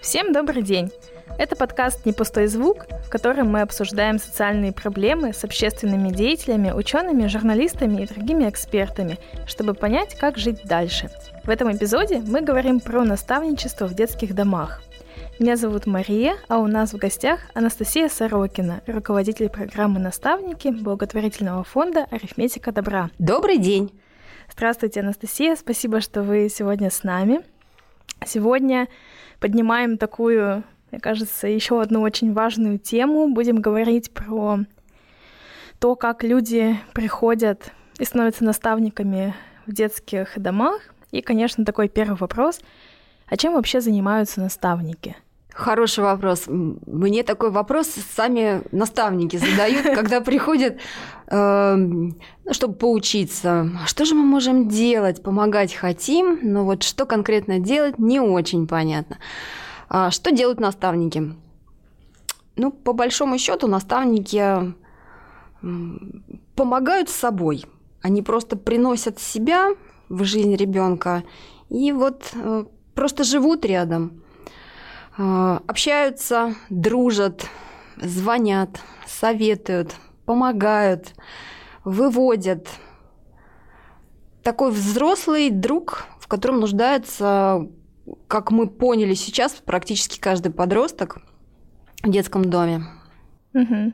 Всем добрый день! Это подкаст «Не пустой звук», в котором мы обсуждаем социальные проблемы с общественными деятелями, учеными, журналистами и другими экспертами, чтобы понять, как жить дальше. В этом эпизоде мы говорим про наставничество в детских домах. Меня зовут Мария, а у нас в гостях Анастасия Сорокина, руководитель программы «Наставники» благотворительного фонда «Арифметика добра». Добрый день! Здравствуйте, Анастасия, спасибо, что вы сегодня с нами. Сегодня поднимаем такую, мне кажется, еще одну очень важную тему. Будем говорить про то, как люди приходят и становятся наставниками в детских домах. И, конечно, такой первый вопрос. А чем вообще занимаются наставники? Хороший вопрос. Мне такой вопрос сами наставники задают, когда приходят, эм, ну, чтобы поучиться. Что же мы можем делать? Помогать хотим, но вот что конкретно делать, не очень понятно. А что делают наставники? Ну, по большому счету, наставники помогают с собой. Они просто приносят себя в жизнь ребенка и вот э, просто живут рядом общаются, дружат, звонят, советуют, помогают, выводят. Такой взрослый друг, в котором нуждается, как мы поняли сейчас, практически каждый подросток в детском доме. Угу.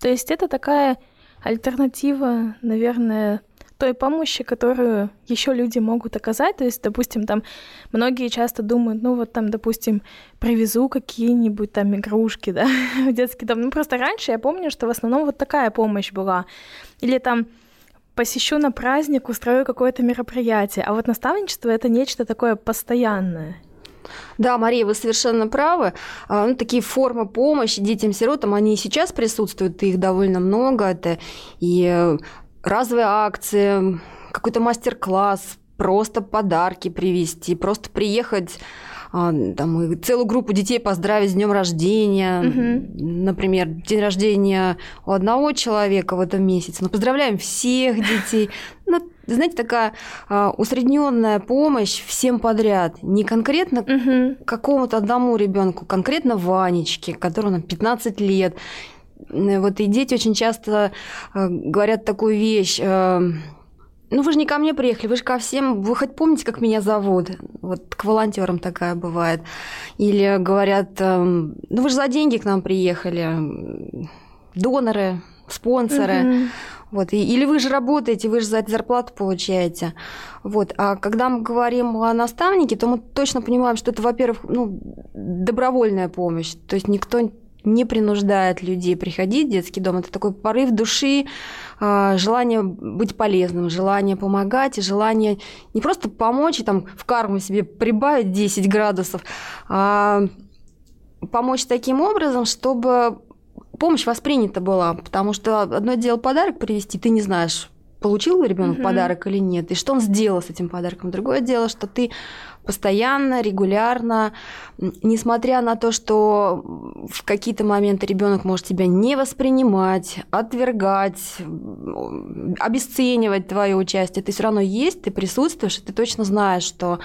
То есть это такая альтернатива, наверное, той помощи, которую еще люди могут оказать. То есть, допустим, там многие часто думают, ну вот там, допустим, привезу какие-нибудь там игрушки, да, в детский дом. Ну просто раньше я помню, что в основном вот такая помощь была. Или там посещу на праздник, устрою какое-то мероприятие. А вот наставничество — это нечто такое постоянное. Да, Мария, вы совершенно правы. А, ну, такие формы помощи детям-сиротам, они и сейчас присутствуют, их довольно много. Это и разовые акции, какой-то мастер-класс, просто подарки привезти, просто приехать а, там, целую группу детей поздравить с днем рождения. Угу. Например, день рождения у одного человека в этом месяце. Мы поздравляем всех детей. Ну, знаете, такая а, усредненная помощь всем подряд. Не конкретно угу. какому-то одному ребенку, конкретно Ванечке, которому 15 лет. Вот и дети очень часто э, говорят такую вещь. Э, ну, вы же не ко мне приехали, вы же ко всем. Вы хоть помните, как меня зовут? Вот к волонтерам такая бывает. Или говорят, э, ну вы же за деньги к нам приехали. Доноры, спонсоры. Угу. Вот, и, или вы же работаете, вы же за это зарплату получаете. Вот. А когда мы говорим о наставнике, то мы точно понимаем, что это, во-первых, ну, добровольная помощь. То есть никто не принуждает людей приходить в детский дом. Это такой порыв души, а, желание быть полезным, желание помогать, желание не просто помочь и там в карму себе прибавить 10 градусов, а помочь таким образом, чтобы помощь воспринята была. Потому что одно дело подарок привезти, ты не знаешь, получил ребенок угу. подарок или нет, и что он сделал с этим подарком. Другое дело, что ты постоянно, регулярно, несмотря на то, что в какие-то моменты ребенок может тебя не воспринимать, отвергать, обесценивать твое участие, ты все равно есть, ты присутствуешь, и ты точно знаешь, что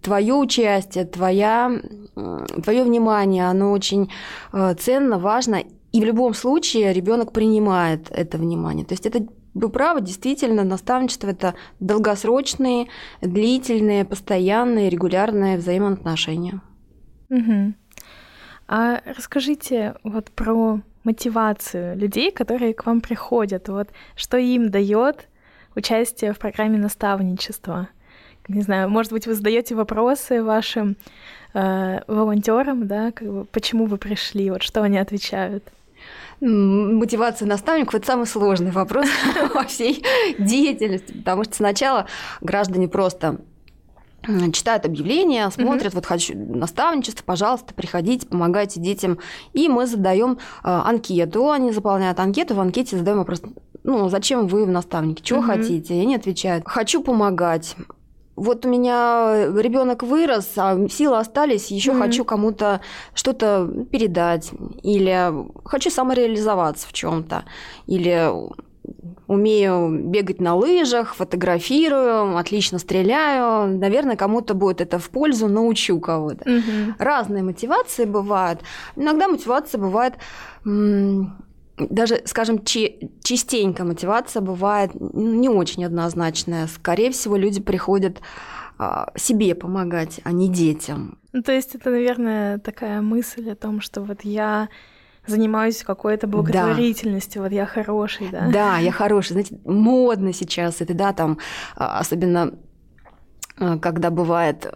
твое участие, твоя, твое внимание, оно очень э, ценно, важно, и в любом случае ребенок принимает это внимание. То есть это вы правы, действительно, наставничество – это долгосрочные, длительные, постоянные, регулярные взаимоотношения. Угу. А расскажите вот про мотивацию людей, которые к вам приходят. Вот что им дает участие в программе наставничества? Не знаю, может быть, вы задаете вопросы вашим э, волонтерам, да, как бы, почему вы пришли, вот что они отвечают? Мотивация наставников – это самый сложный вопрос во всей деятельности, потому что сначала граждане просто читают объявления, смотрят, вот хочу наставничество, пожалуйста, приходите, помогайте детям. И мы задаем э, анкету, они заполняют анкету, в анкете задаем вопрос, ну, зачем вы в наставнике, чего хотите? И они отвечают, хочу помогать вот у меня ребенок вырос, а силы остались, еще mm-hmm. хочу кому-то что-то передать, или хочу самореализоваться в чем-то, или умею бегать на лыжах, фотографирую, отлично стреляю. Наверное, кому-то будет это в пользу, научу кого-то. Угу. Разные мотивации бывают. Иногда мотивация бывает даже, скажем, частенько мотивация бывает не очень однозначная. Скорее всего, люди приходят а, себе помогать, а не детям. Ну, то есть это, наверное, такая мысль о том, что вот я занимаюсь какой-то благотворительностью, да. вот я хороший, да? Да, я хороший. Знаете, модно сейчас это, да, там, а, особенно а, когда бывает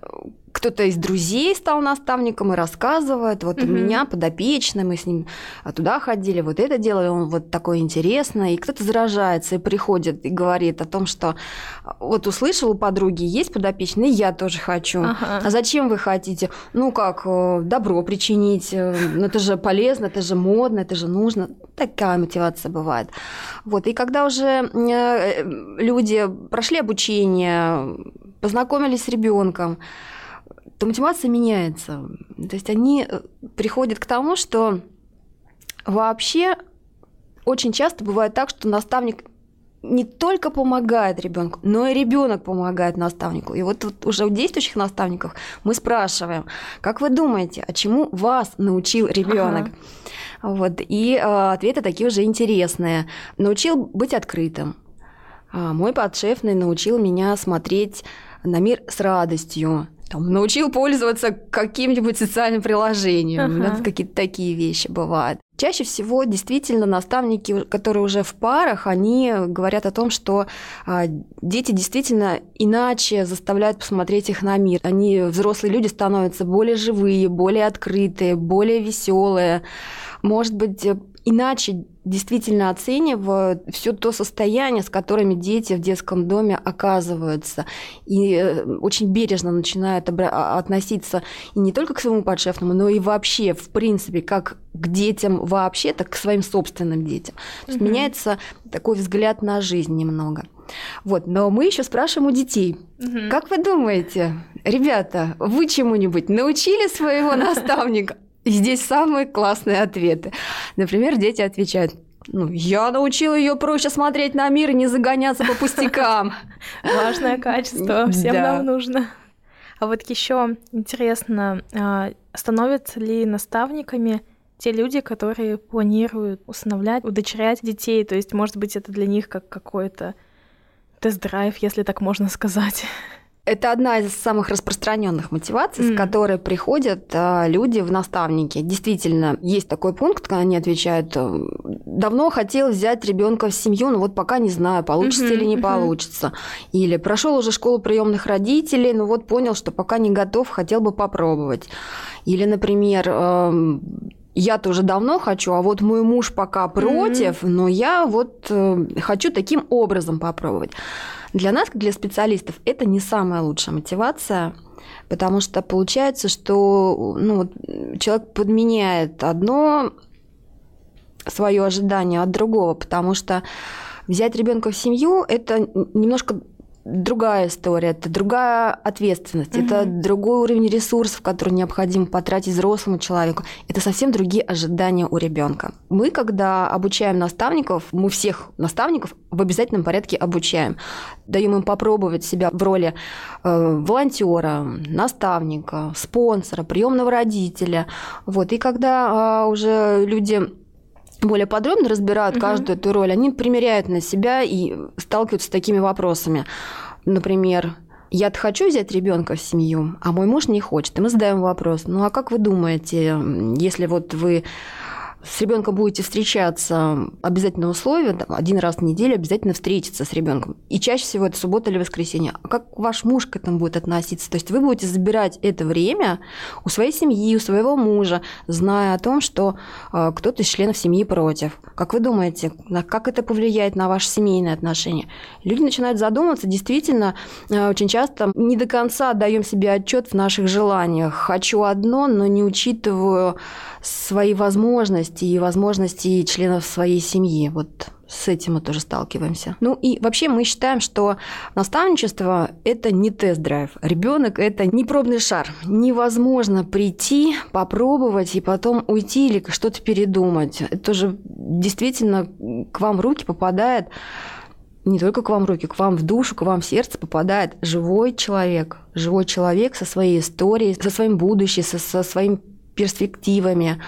кто-то из друзей стал наставником и рассказывает, вот угу. у меня подопечный, мы с ним туда ходили, вот это делали, он вот такой интересный, и кто-то заражается и приходит и говорит о том, что вот услышал у подруги, есть подопечный, я тоже хочу. Ага. А зачем вы хотите? Ну как, э, добро причинить, э, ну это же полезно, это же модно, это же нужно. Такая мотивация бывает. Вот, и когда уже э, люди прошли обучение, познакомились с ребенком, то мотивация меняется. То есть они э, приходят к тому, что вообще очень часто бывает так, что наставник не только помогает ребенку, но и ребенок помогает наставнику. И вот тут уже у действующих наставников мы спрашиваем, как вы думаете, а чему вас научил ребенок? Ага. Вот, и э, ответы такие уже интересные. Научил быть открытым. А, мой подшефный научил меня смотреть на мир с радостью там, научил пользоваться каким-нибудь социальным приложением. Ага. Какие-то такие вещи бывают. Чаще всего действительно наставники, которые уже в парах, они говорят о том, что а, дети действительно иначе заставляют посмотреть их на мир. Они, взрослые люди, становятся более живые, более открытые, более веселые. Может быть, иначе действительно оценивают все то состояние, с которыми дети в детском доме оказываются. И э, очень бережно начинают а, относиться и не только к своему подшефному, но и вообще, в принципе, как к детям вообще, так к своим собственным детям. То есть угу. меняется такой взгляд на жизнь немного. Вот, но мы еще спрашиваем у детей. Угу. Как вы думаете, ребята, вы чему-нибудь научили своего наставника? И здесь самые классные ответы. Например, дети отвечают, ну, я научил ее проще смотреть на мир и не загоняться по пустякам. Важное качество, всем нам нужно. А вот еще интересно, а, становятся ли наставниками те люди, которые планируют усыновлять, удочерять детей? То есть, может быть, это для них как какой-то тест-драйв, если так можно сказать. Это одна из самых распространенных мотиваций, mm. с которой приходят а, люди в наставники. Действительно, есть такой пункт, когда они отвечают: э, давно хотел взять ребенка в семью, но вот пока не знаю, получится mm-hmm, или не mm-hmm. получится. Или прошел уже школу приемных родителей, но вот понял, что пока не готов, хотел бы попробовать. Или, например, э, я тоже давно хочу, а вот мой муж пока против, mm-hmm. но я вот э, хочу таким образом попробовать. Для нас, как для специалистов, это не самая лучшая мотивация, потому что получается, что ну, человек подменяет одно свое ожидание от другого, потому что взять ребенка в семью это немножко другая история, это другая ответственность, угу. это другой уровень ресурсов, который необходимо потратить взрослому человеку. Это совсем другие ожидания у ребенка. Мы, когда обучаем наставников, мы всех наставников в обязательном порядке обучаем. Даем им попробовать себя в роли э, волонтера, наставника, спонсора, приемного родителя. Вот. И когда э, уже люди более подробно разбирают угу. каждую эту роль, они примеряют на себя и сталкиваются с такими вопросами. Например, я хочу взять ребенка в семью, а мой муж не хочет. И мы задаем вопрос, ну а как вы думаете, если вот вы с ребенком будете встречаться, обязательно условие, там, один раз в неделю обязательно встретиться с ребенком. И чаще всего это суббота или воскресенье. А как ваш муж к этому будет относиться? То есть вы будете забирать это время у своей семьи, у своего мужа, зная о том, что э, кто-то из членов семьи против. Как вы думаете, как это повлияет на ваши семейные отношения? Люди начинают задумываться, действительно, э, очень часто не до конца даем себе отчет в наших желаниях. Хочу одно, но не учитываю свои возможности, и возможности членов своей семьи. Вот с этим мы тоже сталкиваемся. Ну и вообще мы считаем, что наставничество – это не тест-драйв. Ребенок – это не пробный шар. Невозможно прийти, попробовать и потом уйти или что-то передумать. Это же действительно к вам руки попадает не только к вам руки, к вам в душу, к вам в сердце попадает живой человек. Живой человек со своей историей, со своим будущим, со, со своими перспективами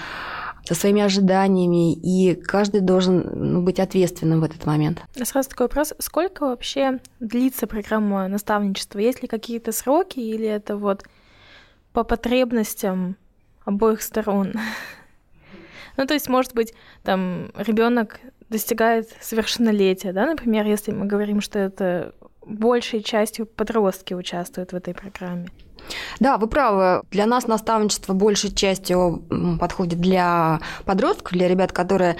со своими ожиданиями, и каждый должен ну, быть ответственным в этот момент. Сразу такой вопрос. Сколько вообще длится программа наставничества? Есть ли какие-то сроки, или это вот по потребностям обоих сторон? Ну, то есть, может быть, там ребенок достигает совершеннолетия, да, например, если мы говорим, что это большей частью подростки участвуют в этой программе. Да, вы правы. Для нас наставничество большей частью подходит для подростков, для ребят, которые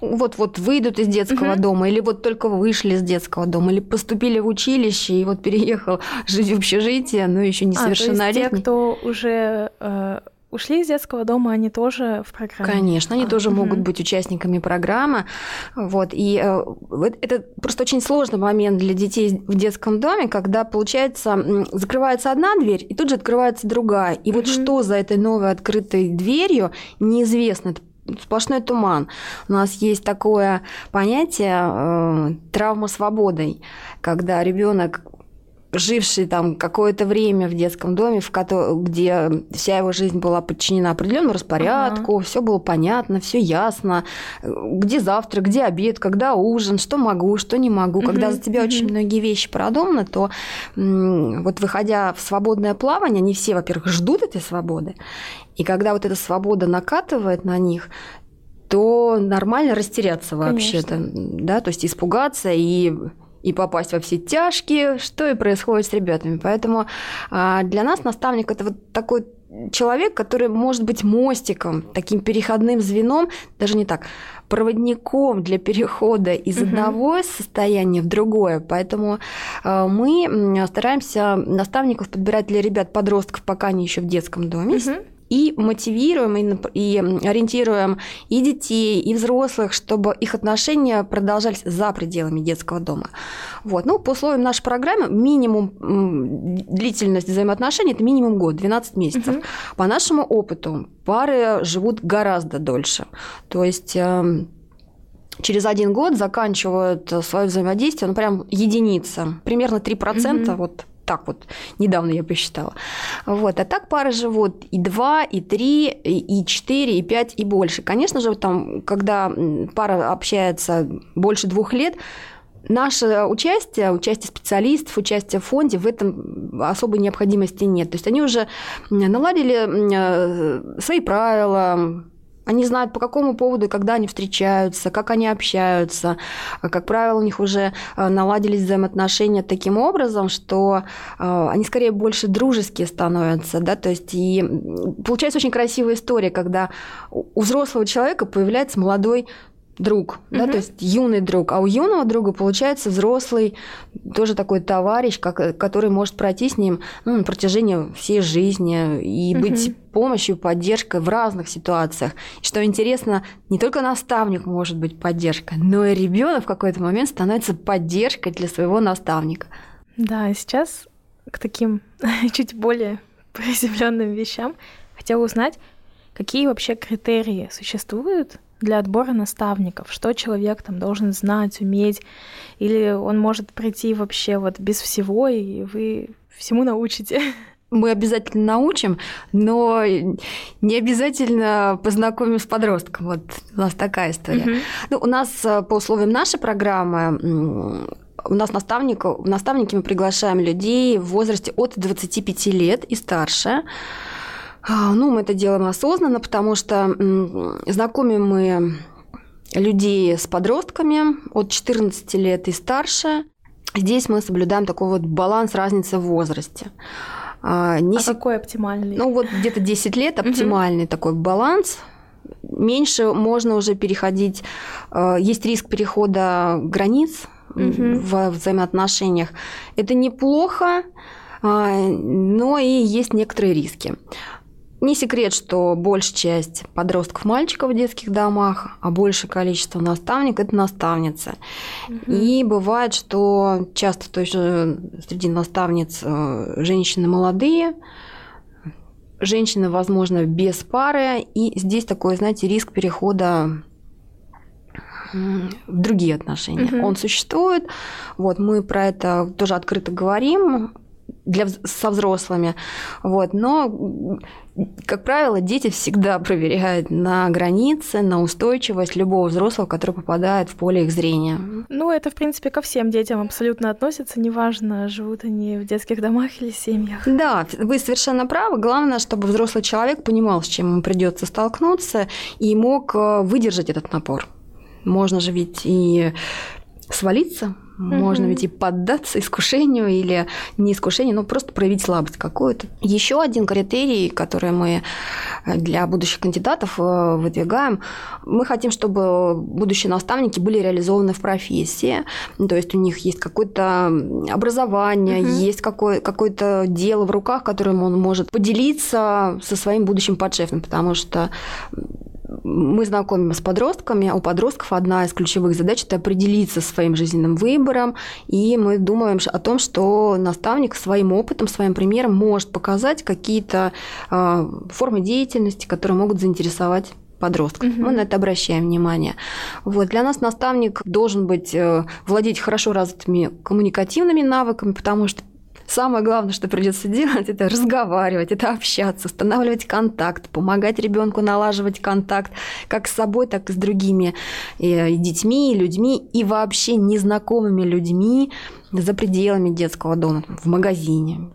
вот-вот выйдут из детского угу. дома, или вот только вышли из детского дома, или поступили в училище и вот переехал жить в общежитие, но еще не совершеннолетний. А, то есть те, кто уже э, ушли из детского дома, они тоже в программе? Конечно, они а, тоже угу. могут быть участниками программы. Вот. И э, это просто очень сложный момент для детей в детском доме, когда, получается, закрывается одна дверь, и тут же открывается другая. И угу. вот что за этой новой открытой дверью, неизвестно. Это сплошной туман. У нас есть такое понятие э, травма свободой, когда ребенок живший там какое-то время в детском доме, в котором, где вся его жизнь была подчинена определенному распорядку, ага. все было понятно, все ясно, где завтрак, где обед, когда ужин, что могу, что не могу. Угу, Когда за тебя угу. очень многие вещи продуманы, то вот выходя в свободное плавание, они все, во-первых, ждут этой свободы, и когда вот эта свобода накатывает на них, то нормально растеряться вообще-то, да, то есть испугаться и и попасть во все тяжкие, что и происходит с ребятами. Поэтому а, для нас наставник это вот такой человек, который может быть мостиком, таким переходным звеном, даже не так, проводником для перехода из угу. одного состояния в другое. Поэтому а, мы стараемся наставников подбирать для ребят подростков, пока они еще в детском доме. Угу и мотивируем, и, ориентируем и детей, и взрослых, чтобы их отношения продолжались за пределами детского дома. Вот. Ну, по условиям нашей программы, минимум длительность взаимоотношений – это минимум год, 12 месяцев. Угу. По нашему опыту пары живут гораздо дольше. То есть эм, через один год заканчивают свое взаимодействие, ну, прям единица, примерно 3% угу. вот так вот, недавно я посчитала. Вот. А так пары живут и 2, и 3, и 4, и 5, и больше. Конечно же, там, когда пара общается больше двух лет, Наше участие, участие специалистов, участие в фонде в этом особой необходимости нет. То есть они уже наладили э, свои правила, они знают, по какому поводу и когда они встречаются, как они общаются. Как правило, у них уже э, наладились взаимоотношения таким образом, что э, они скорее больше дружеские становятся. Да? То есть и получается очень красивая история, когда у взрослого человека появляется молодой друг, угу. да, то есть юный друг, а у юного друга получается взрослый, тоже такой товарищ, как, который может пройти с ним ну, на протяжении всей жизни и угу. быть помощью, поддержкой в разных ситуациях. И что интересно, не только наставник может быть поддержкой, но и ребенок в какой-то момент становится поддержкой для своего наставника. Да, сейчас к таким чуть более приземленным вещам хотела узнать, какие вообще критерии существуют для отбора наставников, что человек там должен знать, уметь, или он может прийти вообще вот без всего, и вы всему научите. Мы обязательно научим, но не обязательно познакомим с подростком. Вот у нас такая история. Uh-huh. Ну, у нас э, по условиям нашей программы у нас наставников, наставники мы приглашаем людей в возрасте от 25 лет и старше. А, ну, мы это делаем осознанно, потому что знакомим мы людей с подростками от 14 лет и старше. Здесь мы соблюдаем такой вот баланс разницы в возрасте. А, не а сек... какой оптимальный? Ну, вот где-то 10 лет оптимальный такой баланс. Меньше можно уже переходить. А, есть риск перехода границ в взаимоотношениях. Это неплохо, но и есть некоторые риски. Не секрет, что большая часть подростков мальчиков в детских домах, а большее количество наставников это наставницы. Угу. И бывает, что часто тоже среди наставниц э, женщины молодые, женщины, возможно, без пары, и здесь такой, знаете, риск перехода в другие отношения. Угу. Он существует. Вот мы про это тоже открыто говорим для, со взрослыми. Вот. Но, как правило, дети всегда проверяют на границы, на устойчивость любого взрослого, который попадает в поле их зрения. Ну, это, в принципе, ко всем детям абсолютно относится, неважно, живут они в детских домах или семьях. Да, вы совершенно правы. Главное, чтобы взрослый человек понимал, с чем ему придется столкнуться, и мог э, выдержать этот напор. Можно же ведь и свалиться, можно ведь и поддаться искушению или не искушению, но просто проявить слабость какую-то. Еще один критерий, который мы для будущих кандидатов э, выдвигаем, мы хотим, чтобы будущие наставники были реализованы в профессии, то есть у них есть какое-то образование, угу. есть какое- какое-то дело в руках, которым он может поделиться со своим будущим подшефным, потому что мы знакомим с подростками, а у подростков одна из ключевых задач – это определиться своим жизненным выбором, и мы думаем о том, что наставник своим опытом, своим примером может показать какие-то э, формы деятельности, которые могут заинтересовать подростков. Угу. Мы на это обращаем внимание. Вот. Для нас наставник должен быть э, владеть хорошо развитыми коммуникативными навыками, потому что Самое главное, что придется делать, это разговаривать, это общаться, устанавливать контакт, помогать ребенку налаживать контакт как с собой, так и с другими и детьми, и людьми, и вообще незнакомыми людьми за пределами детского дома, в магазине,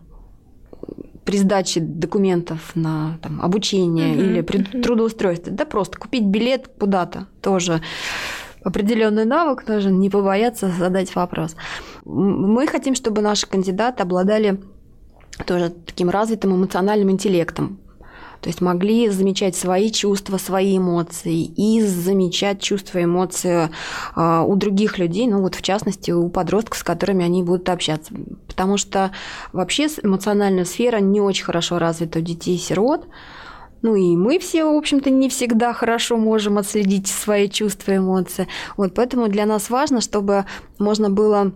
при сдаче документов на там, обучение mm-hmm. или при трудоустройстве. Да просто купить билет куда-то тоже определенный навык, тоже не побояться задать вопрос. Мы хотим, чтобы наши кандидаты обладали тоже таким развитым эмоциональным интеллектом, то есть могли замечать свои чувства, свои эмоции и замечать чувства и эмоции а, у других людей, ну вот в частности у подростков, с которыми они будут общаться. Потому что вообще эмоциональная сфера не очень хорошо развита у детей-сирот. Ну и мы все, в общем-то, не всегда хорошо можем отследить свои чувства и эмоции. Вот поэтому для нас важно, чтобы можно было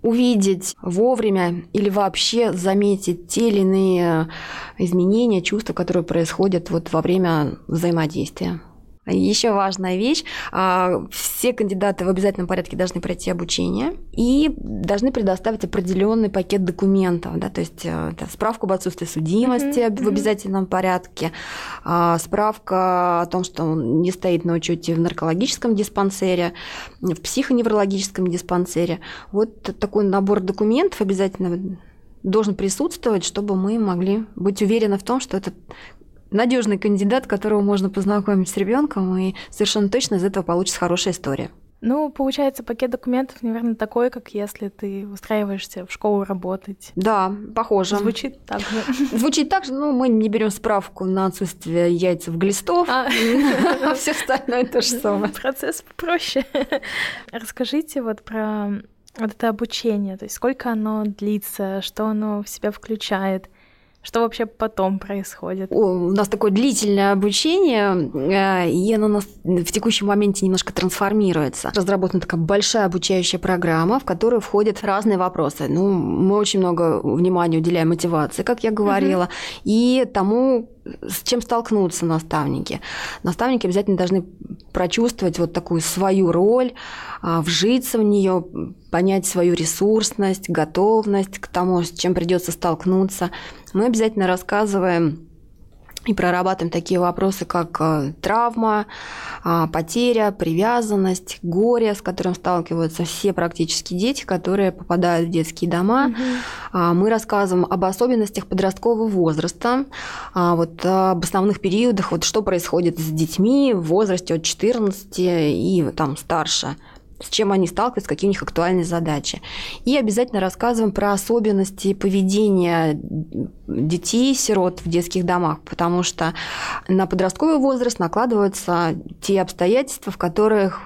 увидеть вовремя или вообще заметить те или иные изменения, чувства, которые происходят вот во время взаимодействия. Еще важная вещь, а, все кандидаты в обязательном порядке должны пройти обучение и должны предоставить определенный пакет документов, да, то есть э, это справку об отсутствии судимости mm-hmm. в обязательном порядке, а, справка о том, что он не стоит на учете в наркологическом диспансере, в психоневрологическом диспансере. Вот такой набор документов обязательно должен присутствовать, чтобы мы могли быть уверены в том, что этот надежный кандидат, которого можно познакомить с ребенком, и совершенно точно из этого получится хорошая история. Ну, получается, пакет документов, наверное, такой, как если ты устраиваешься в школу работать. Да, похоже. Звучит так же. Звучит так же, но мы не берем справку на отсутствие яйцев глистов, а, а все остальное то же самое. Процесс проще. Расскажите вот про вот это обучение, то есть сколько оно длится, что оно в себя включает. Что вообще потом происходит? У нас такое длительное обучение, э, и оно у нас в текущем моменте немножко трансформируется. Разработана такая большая обучающая программа, в которую входят разные вопросы. Ну, мы очень много внимания уделяем мотивации, как я говорила, угу. и тому, с чем столкнутся наставники. Наставники обязательно должны прочувствовать вот такую свою роль, а, вжиться в нее, понять свою ресурсность, готовность к тому, с чем придется столкнуться. Мы обязательно рассказываем и прорабатываем такие вопросы, как э, травма, а, потеря, привязанность, горе, с которым сталкиваются все практически дети, которые попадают в детские дома. Угу. Мы рассказываем об особенностях подросткового возраста, а, вот об основных периодах, вот что происходит с детьми в возрасте от 14 и там старше с чем они сталкиваются, какие у них актуальные задачи. И обязательно рассказываем про особенности поведения детей, сирот в детских домах, потому что на подростковый возраст накладываются те обстоятельства, в которых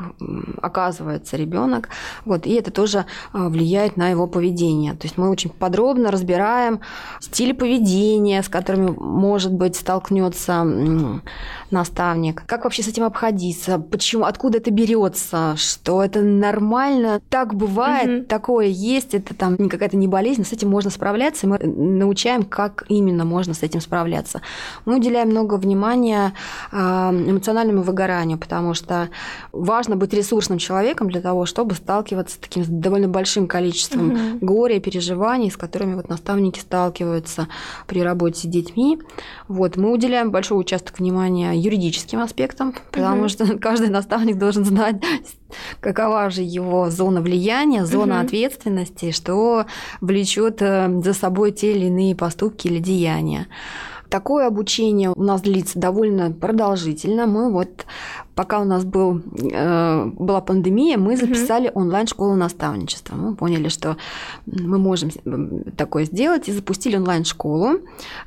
оказывается ребенок, вот, и это тоже а, влияет на его поведение. То есть мы очень подробно разбираем стили поведения, с которыми, может быть, столкнется наставник, как вообще с этим обходиться, почему, откуда это берется, что это нормально, так бывает, угу. такое есть, это там какая-то не болезнь, с этим можно справляться, и мы научаем, как именно можно с этим справляться. Мы уделяем много внимания а, эмоциональному выгоранию, потому что важно быть ресурсным человеком для того, чтобы сталкиваться с таким довольно большим количеством угу. горя и переживаний, с которыми вот наставники сталкиваются при работе с детьми. Вот, мы уделяем большой участок внимания юридическим аспектам, потому угу. что каждый наставник должен знать, какова же его зона влияния, зона угу. ответственности, что влечет э, за собой те или иные поступки или деяния. Такое обучение у нас длится довольно продолжительно. Мы вот пока у нас был, э, была пандемия, мы записали mm-hmm. онлайн-школу наставничества. Мы поняли, что мы можем такое сделать, и запустили онлайн-школу.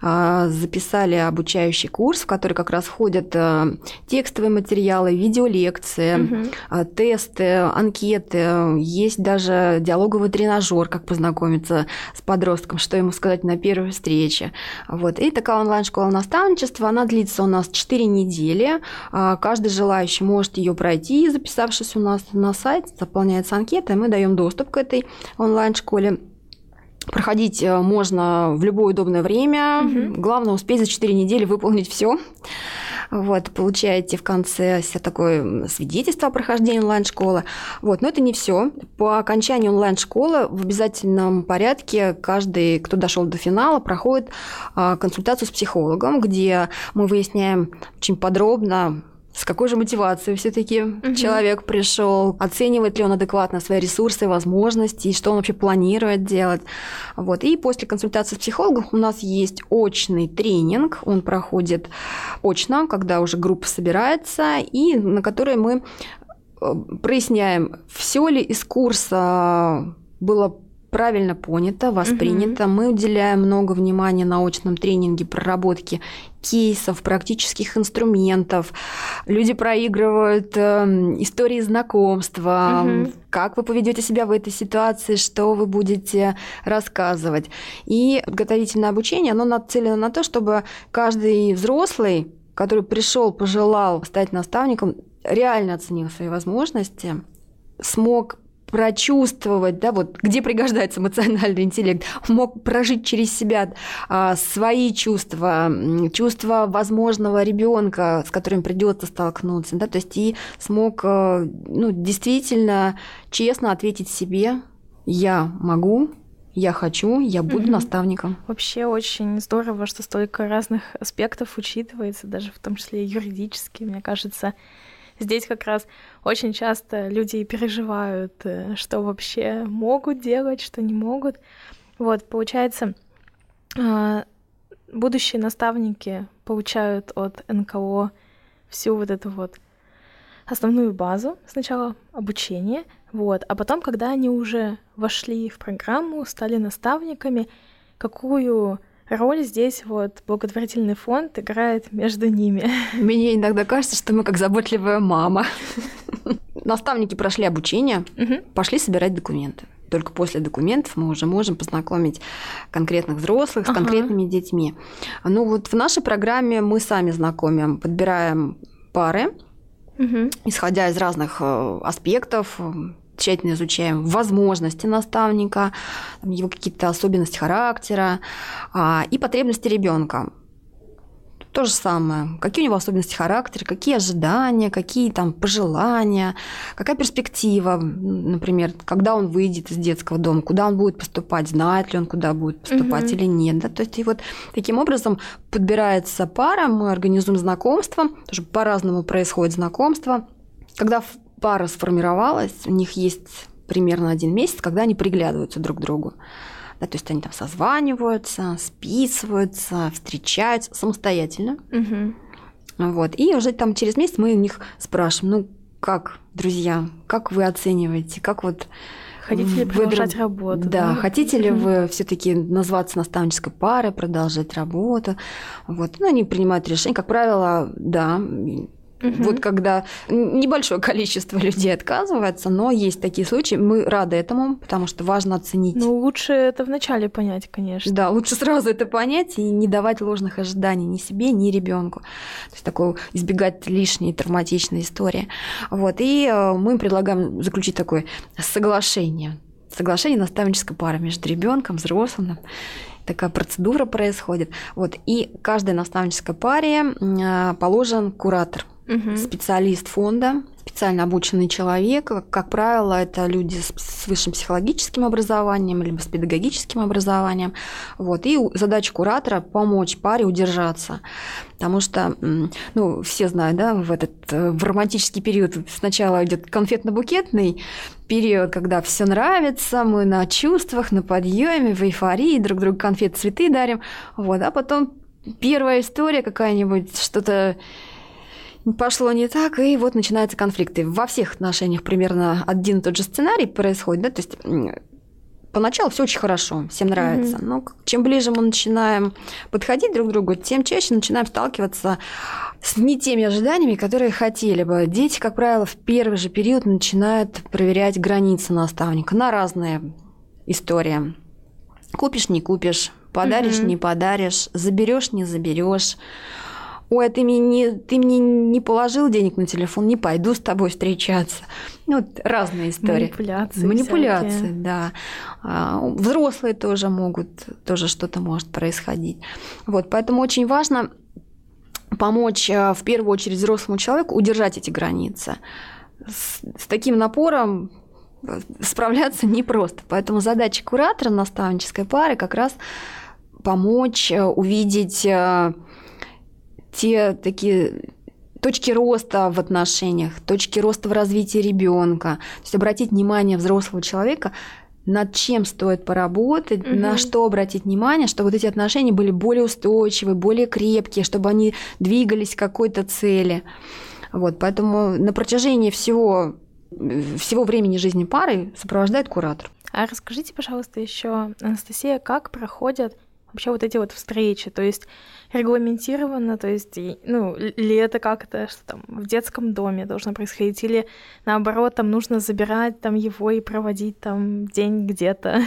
Э, записали обучающий курс, в который как раз входят э, текстовые материалы, видеолекции, mm-hmm. тесты, анкеты. Есть даже диалоговый тренажер, как познакомиться с подростком, что ему сказать на первой встрече. Вот. И такая онлайн-школа наставничества, она длится у нас 4 недели. Каждый желающий желающий может ее пройти, записавшись у нас на сайт, заполняется анкета, и мы даем доступ к этой онлайн-школе. Проходить э, можно в любое удобное время. Угу. Главное успеть за 4 недели выполнить все. Вот, получаете в конце такое свидетельство о прохождении онлайн-школы. Вот, но это не все. По окончании онлайн-школы в обязательном порядке каждый, кто дошел до финала, проходит а, консультацию с психологом, где мы выясняем очень подробно с какой же мотивацией все-таки угу. человек пришел, оценивает ли он адекватно свои ресурсы, возможности, и что он вообще планирует делать. Вот. И после консультации с психологом у нас есть очный тренинг, он проходит очно, когда уже группа собирается, и на которой мы э, проясняем, все ли из курса было правильно понято, воспринято. Угу. Мы уделяем много внимания научном тренинге проработки кейсов, практических инструментов. Люди проигрывают э, истории знакомства, угу. как вы поведете себя в этой ситуации, что вы будете рассказывать. И подготовительное обучение, оно нацелено на то, чтобы каждый взрослый, который пришел, пожелал стать наставником, реально оценил свои возможности, смог прочувствовать, да, вот где пригождается эмоциональный интеллект, мог прожить через себя а, свои чувства, чувства возможного ребенка, с которым придется столкнуться, да, то есть и смог, а, ну, действительно честно ответить себе, я могу, я хочу, я буду mm-hmm. наставником. Вообще очень здорово, что столько разных аспектов учитывается, даже в том числе юридически, мне кажется. Здесь как раз очень часто люди переживают, э, что вообще могут делать, что не могут. Вот, получается, а, будущие наставники получают от НКО всю вот эту вот основную базу, сначала обучение, вот, а потом, когда они уже вошли в программу, стали наставниками, какую роль здесь вот благотворительный фонд играет между ними. Мне иногда кажется, что мы как заботливая мама. Наставники прошли обучение, пошли собирать документы. Только после документов мы уже можем познакомить конкретных взрослых с ага. конкретными детьми. Ну вот в нашей программе мы сами знакомим, подбираем пары, угу. исходя из разных э, аспектов, тщательно изучаем возможности наставника, его какие-то особенности характера а, и потребности ребенка. То же самое. Какие у него особенности характера, какие ожидания, какие там пожелания, какая перспектива, например, когда он выйдет из детского дома, куда он будет поступать, знает ли он, куда будет поступать угу. или нет. Да? То есть и вот таким образом подбирается пара, мы организуем знакомство, тоже по-разному происходит знакомство. Когда пара сформировалась, у них есть примерно один месяц, когда они приглядываются друг к другу. Да, то есть они там созваниваются, списываются, встречаются самостоятельно. Угу. Вот. И уже там через месяц мы у них спрашиваем, ну, как, друзья, как вы оцениваете, как вот Хотите ли продолжать работу? Да, да? хотите ли вы все-таки назваться наставнической парой, продолжать работу? Вот. Ну, они принимают решение. Как правило, да, Угу. Вот когда небольшое количество людей отказывается, но есть такие случаи, мы рады этому, потому что важно оценить. Ну, лучше это вначале понять, конечно. Да, лучше сразу это понять и не давать ложных ожиданий ни себе, ни ребенку. То есть такое избегать лишней травматичной истории. Вот. И э, мы предлагаем заключить такое соглашение. Соглашение наставнической пары между ребенком, взрослым такая процедура происходит. Вот. И каждой наставнической паре э, положен куратор угу. специалист фонда, специально обученный человек. Как правило, это люди с высшим психологическим образованием, либо с педагогическим образованием. Вот. И задача куратора – помочь паре удержаться. Потому что, ну, все знают, да, в этот э, в романтический период сначала идет конфетно-букетный период, когда все нравится, мы на чувствах, на подъеме, в эйфории, друг другу конфет, цветы дарим. Вот. А потом первая история какая-нибудь, что-то пошло не так, и вот начинаются конфликты. Во всех отношениях примерно один и тот же сценарий происходит, да, то есть поначалу все очень хорошо, всем нравится. Mm-hmm. Но чем ближе мы начинаем подходить друг к другу, тем чаще начинаем сталкиваться с не теми ожиданиями, которые хотели бы. Дети, как правило, в первый же период начинают проверять границы наставника на разные истории. Купишь, не купишь, подаришь, mm-hmm. не подаришь, заберешь, не заберешь ой, а ты мне, не, ты мне не положил денег на телефон, не пойду с тобой встречаться. Ну, вот разные истории. Манипуляции. Манипуляции, всякие. да. А, взрослые тоже могут, тоже что-то может происходить. Вот, поэтому очень важно помочь а, в первую очередь взрослому человеку удержать эти границы. С, с таким напором э, справляться непросто. Поэтому задача куратора наставнической пары как раз помочь э, увидеть э, те такие точки роста в отношениях, точки роста в развитии ребенка. То есть обратить внимание взрослого человека, над чем стоит поработать, угу. на что обратить внимание, чтобы вот эти отношения были более устойчивые, более крепкие, чтобы они двигались к какой-то цели. Вот, поэтому на протяжении всего, всего времени жизни пары сопровождает куратор. А расскажите, пожалуйста, еще, Анастасия, как проходят вообще вот эти вот встречи, то есть регламентировано, то есть, ну, ли это как-то, что там в детском доме должно происходить, или наоборот, там нужно забирать там его и проводить там день где-то.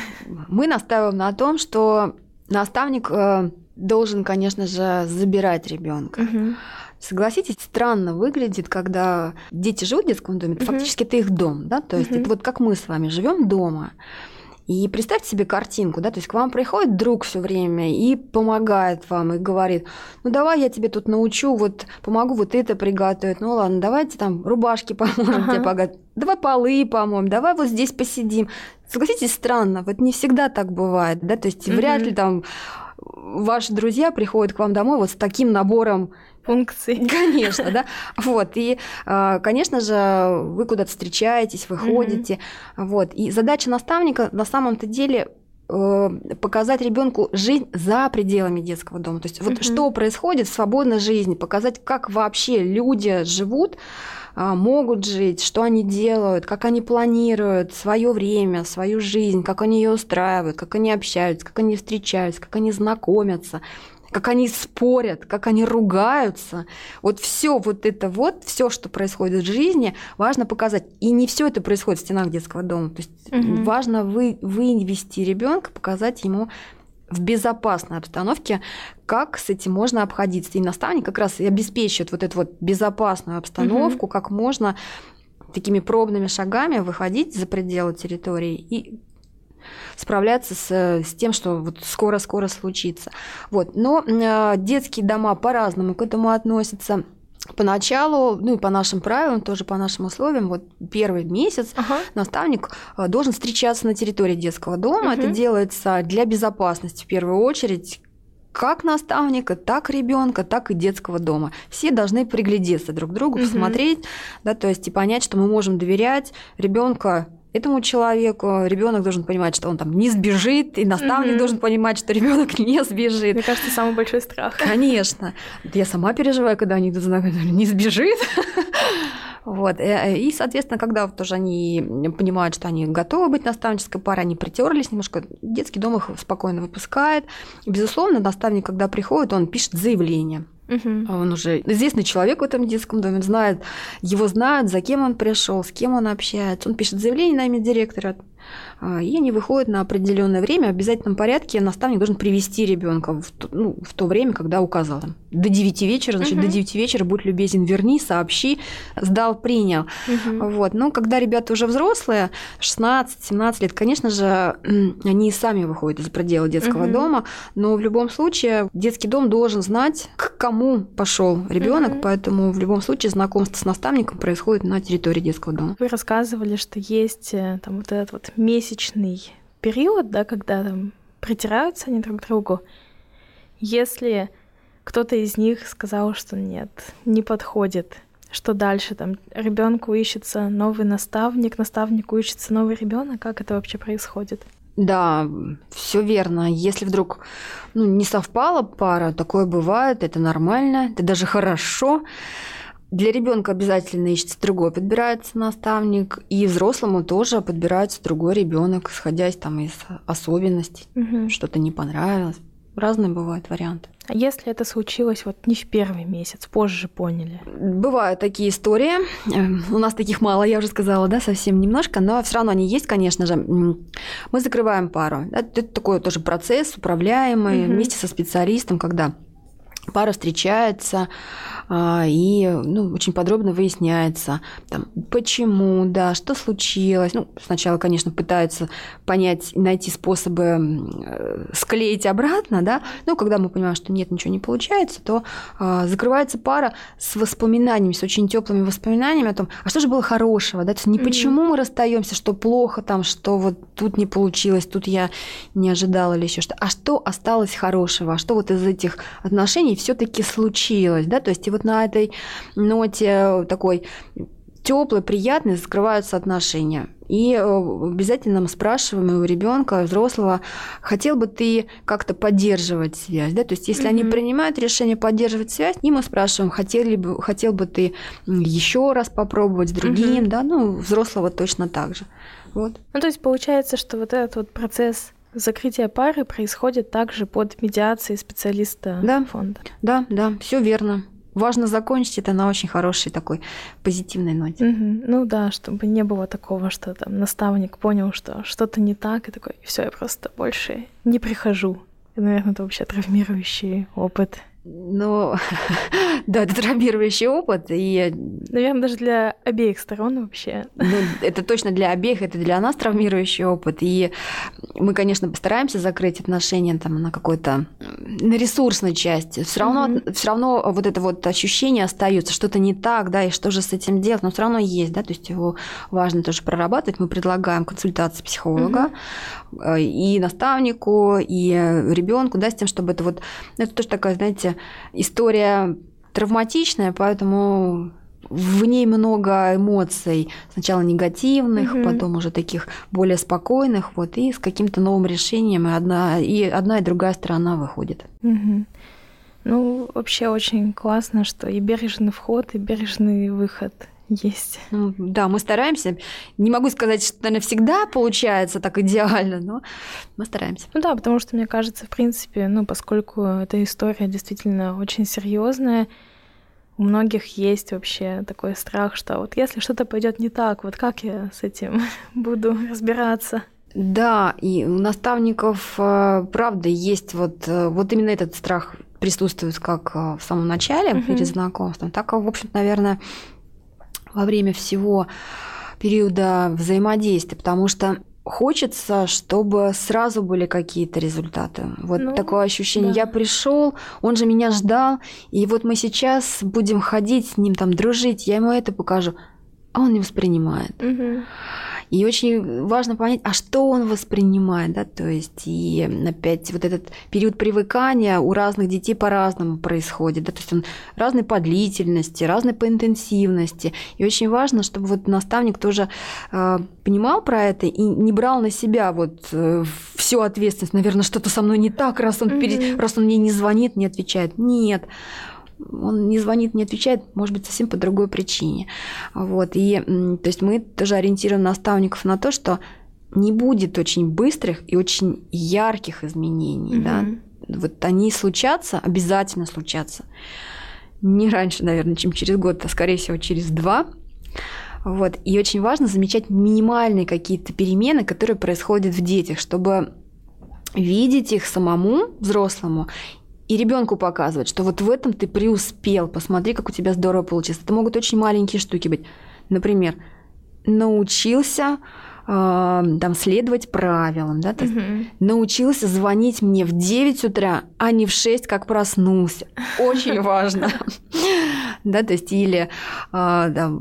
Мы настаиваем на том, что наставник э, должен, конечно же, забирать ребенка. Угу. Согласитесь, странно выглядит, когда дети живут в детском доме, угу. фактически это их дом, да, то есть угу. это вот как мы с вами живем дома. И представьте себе картинку, да, то есть к вам приходит друг все время и помогает вам, и говорит, ну давай я тебе тут научу, вот помогу вот это приготовить, ну ладно, давайте там рубашки поможем ага. тебе погадать, давай полы помоем, давай вот здесь посидим. Согласитесь, странно, вот не всегда так бывает, да, то есть угу. вряд ли там ваши друзья приходят к вам домой вот с таким набором функций. Конечно, да. Вот. И, а, конечно же, вы куда-то встречаетесь, выходите. Mm-hmm. Вот. И задача наставника на самом-то деле э, показать ребенку жизнь за пределами детского дома. То есть вот mm-hmm. что происходит в свободной жизни, показать, как вообще люди живут, могут жить, что они делают, как они планируют свое время, свою жизнь, как они ее устраивают, как они общаются, как они встречаются, как они знакомятся как они спорят, как они ругаются. Вот все вот это вот, все, что происходит в жизни, важно показать. И не все это происходит в стенах детского дома. То есть угу. важно вы, вывести ребенка, показать ему в безопасной обстановке, как с этим можно обходиться. И наставник как раз и обеспечивает вот эту вот безопасную обстановку, угу. как можно такими пробными шагами выходить за пределы территории и справляться с, с тем, что вот скоро-скоро случится. Вот. Но э, детские дома по-разному к этому относятся. Поначалу, ну и по нашим правилам, тоже по нашим условиям, вот первый месяц ага. наставник э, должен встречаться на территории детского дома. Угу. Это делается для безопасности в первую очередь как наставника, так ребенка, так и детского дома. Все должны приглядеться друг к другу, угу. посмотреть, да, то есть и понять, что мы можем доверять ребенка этому человеку. Ребенок должен понимать, что он там не сбежит, и наставник mm-hmm. должен понимать, что ребенок не сбежит. Мне кажется, самый большой страх. Конечно. Я сама переживаю, когда они идут не сбежит. Вот. Э, и, соответственно, когда вот тоже они понимают, что они готовы быть наставнической парой, они притерлись немножко, детский дом их спокойно выпускает. Безусловно, наставник, когда приходит, он пишет заявление. Угу. Он уже известный человек в этом детском доме, знает, его знают, за кем он пришел, с кем он общается. Он пишет заявление на имя директора, и они выходят на определенное время. В обязательном порядке наставник должен привести ребенка в, ну, в то время, когда указал. До 9 вечера, значит, угу. до 9 вечера будь любезен, верни, сообщи, сдал, принял. Угу. Вот. Но когда ребята уже взрослые, 16-17 лет, конечно же, они сами выходят из предела детского угу. дома, но в любом случае детский дом должен знать, к кому пошел ребенок, угу. поэтому в любом случае знакомство с наставником происходит на территории детского дома. Вы рассказывали, что есть э, там вот этот вот месячный период, да, когда там притираются они друг к другу, если кто-то из них сказал, что нет, не подходит, что дальше там ребенку ищется новый наставник, наставнику ищется новый ребенок, как это вообще происходит? Да, все верно. Если вдруг ну, не совпала пара, такое бывает, это нормально, это даже хорошо. Для ребенка обязательно ищется другой, подбирается наставник, и взрослому тоже подбирается другой ребенок, исходя из, там, из особенностей, угу. что-то не понравилось. Разные бывают варианты. А если это случилось вот не в первый месяц, позже поняли? Бывают такие истории. Эм, у нас таких мало, я уже сказала, да, совсем немножко, но все равно они есть, конечно же. Мы закрываем пару. Это такой тоже процесс управляемый угу. вместе со специалистом, когда пара встречается, а, и ну, очень подробно выясняется, там, почему, да, что случилось. Ну, сначала, конечно, пытаются понять, найти способы э, склеить обратно, да, но когда мы понимаем, что нет, ничего не получается, то а, закрывается пара с воспоминаниями, с очень теплыми воспоминаниями о том, а что же было хорошего, да, то есть не mm-hmm. почему мы расстаемся, что плохо там, что вот тут не получилось, тут я не ожидала или еще что, а что осталось хорошего, а что вот из этих отношений все-таки случилось, да, то есть и вот на этой ноте такой теплой, приятной закрываются отношения. И э, обязательно мы спрашиваем у ребенка, взрослого, хотел бы ты как-то поддерживать связь, да? То есть, если mm-hmm. они принимают решение поддерживать связь, и мы спрашиваем, хотели бы, хотел бы ты еще раз попробовать с другим, mm-hmm. да? Ну, взрослого точно так же. Вот. Ну, то есть получается, что вот этот вот процесс Закрытие пары происходит также под медиацией специалиста да, фонда. Да, да, все верно. Важно закончить это на очень хорошей такой позитивной ноте. Угу. Ну да, чтобы не было такого, что там наставник понял, что что-то не так, и такой, все, я просто больше не прихожу. И, наверное, это вообще травмирующий опыт. Ну, да, это травмирующий опыт. И... Наверное, даже для обеих сторон вообще. Ну, это точно для обеих, это для нас травмирующий опыт. И мы, конечно, постараемся закрыть отношения там, на какой-то на ресурсной части. Все равно, mm-hmm. все равно вот это вот ощущение остается, что-то не так, да, и что же с этим делать, но все равно есть, да, то есть его важно тоже прорабатывать. Мы предлагаем консультации психолога mm-hmm. и наставнику, и ребенку, да, с тем, чтобы это вот, это тоже такая, знаете, история травматичная, поэтому в ней много эмоций, сначала негативных, угу. потом уже таких более спокойных, вот, и с каким-то новым решением, и одна, и одна и другая сторона выходит. Угу. Ну, вообще очень классно, что и бережный вход, и бережный выход есть. Ну, да, мы стараемся. Не могу сказать, что, наверное, всегда получается так идеально, но мы стараемся. Ну да, потому что, мне кажется, в принципе, ну, поскольку эта история действительно очень серьезная, у многих есть вообще такой страх, что вот если что-то пойдет не так, вот как я с этим буду разбираться? Да, и у наставников, э, правда, есть вот, э, вот именно этот страх присутствует как э, в самом начале, uh-huh. перед знакомством, так, в общем наверное, во время всего периода взаимодействия, потому что хочется, чтобы сразу были какие-то результаты. Вот ну, такое ощущение. Да. Я пришел, он же меня ждал, и вот мы сейчас будем ходить с ним там дружить, я ему это покажу, а он не воспринимает. Угу. И очень важно понять, а что он воспринимает, да, то есть и опять вот этот период привыкания у разных детей по-разному происходит, да, то есть он разной по длительности, разной по интенсивности. И очень важно, чтобы вот наставник тоже э, понимал про это и не брал на себя вот э, всю ответственность, наверное, что-то со мной не так, раз он, mm-hmm. пере... раз он мне не звонит, не отвечает. Нет, он не звонит, не отвечает, может быть, совсем по другой причине. Вот. И то есть мы тоже ориентируем наставников на то, что не будет очень быстрых и очень ярких изменений. Mm-hmm. Да? Вот они случатся, обязательно случатся. Не раньше, наверное, чем через год, а скорее всего через два. Вот. И очень важно замечать минимальные какие-то перемены, которые происходят в детях, чтобы видеть их самому, взрослому, и ребенку показывать, что вот в этом ты преуспел, посмотри, как у тебя здорово получилось. Это могут очень маленькие штуки быть. Например, научился э, там следовать правилам, да, угу. научился звонить мне в 9 утра, а не в 6, как проснулся. Очень важно. Да, то есть или э,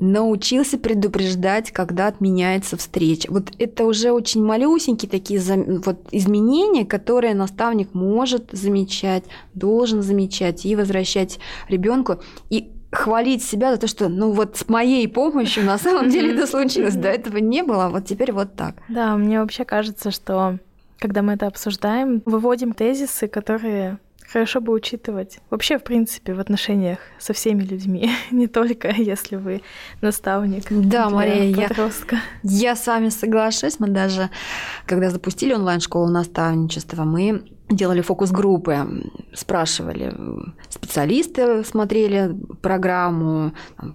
научился предупреждать, когда отменяется встреча. Вот это уже очень малюсенькие такие вот изменения, которые наставник может замечать, должен замечать и возвращать ребенку. И хвалить себя за то, что ну вот с моей помощью на самом деле это случилось. До этого не было, а вот теперь вот так. Да, мне вообще кажется, что когда мы это обсуждаем, выводим тезисы, которые хорошо бы учитывать вообще, в принципе, в отношениях со всеми людьми, не только если вы наставник. Да, Мария, подростка. я, я с вами соглашусь. Мы даже, когда запустили онлайн-школу наставничества, мы делали фокус-группы, спрашивали, специалисты смотрели программу,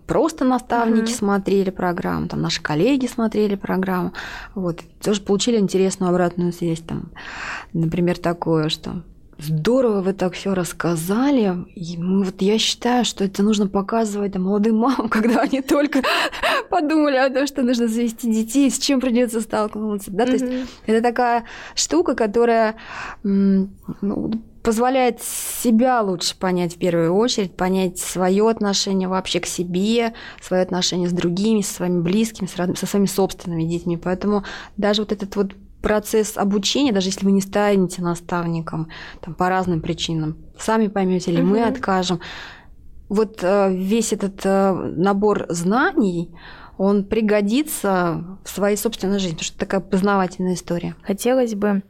просто наставники uh-huh. смотрели программу, там наши коллеги смотрели программу, вот тоже получили интересную обратную связь, там, например, такое, что Здорово вы так все рассказали. И мы, вот я считаю, что это нужно показывать там, молодым мамам, когда они только подумали о том, что нужно завести детей, с чем придется сталкиваться. Да? Mm-hmm. То есть это такая штука, которая ну, позволяет себя лучше понять в первую очередь, понять свое отношение вообще к себе, свое отношение с другими, со своими близкими, со своими собственными детьми. Поэтому даже вот этот вот процесс обучения, даже если вы не станете наставником там, по разным причинам, сами поймете или угу. мы откажем, вот э, весь этот э, набор знаний, он пригодится в своей собственной жизни, потому что это такая познавательная история. Хотелось бы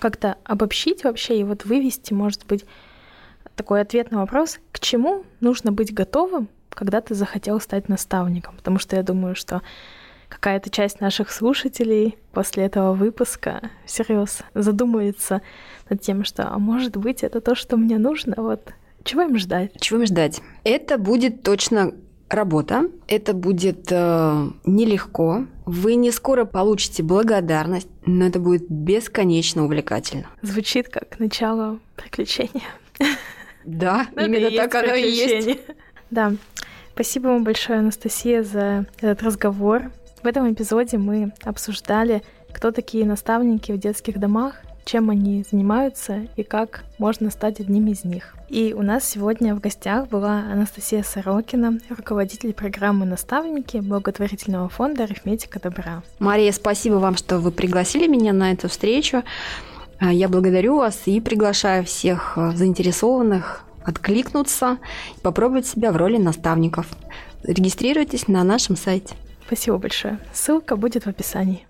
как-то обобщить вообще и вот вывести, может быть, такой ответ на вопрос, к чему нужно быть готовым, когда ты захотел стать наставником. Потому что я думаю, что какая-то часть наших слушателей после этого выпуска всерьез задумается над тем, что, а может быть, это то, что мне нужно, вот чего им ждать? Чего им ждать? Это будет точно работа. Это будет э, нелегко. Вы не скоро получите благодарность, но это будет бесконечно увлекательно. Звучит как начало приключения. Да, именно так оно и есть. Да. Спасибо вам большое, Анастасия, за этот разговор. В этом эпизоде мы обсуждали, кто такие наставники в детских домах, чем они занимаются и как можно стать одним из них. И у нас сегодня в гостях была Анастасия Сорокина, руководитель программы «Наставники» благотворительного фонда «Арифметика добра». Мария, спасибо вам, что вы пригласили меня на эту встречу. А, я благодарю вас и приглашаю всех а, заинтересованных откликнуться и попробовать себя в роли наставников. Регистрируйтесь на нашем сайте. Спасибо большое. Ссылка будет в описании.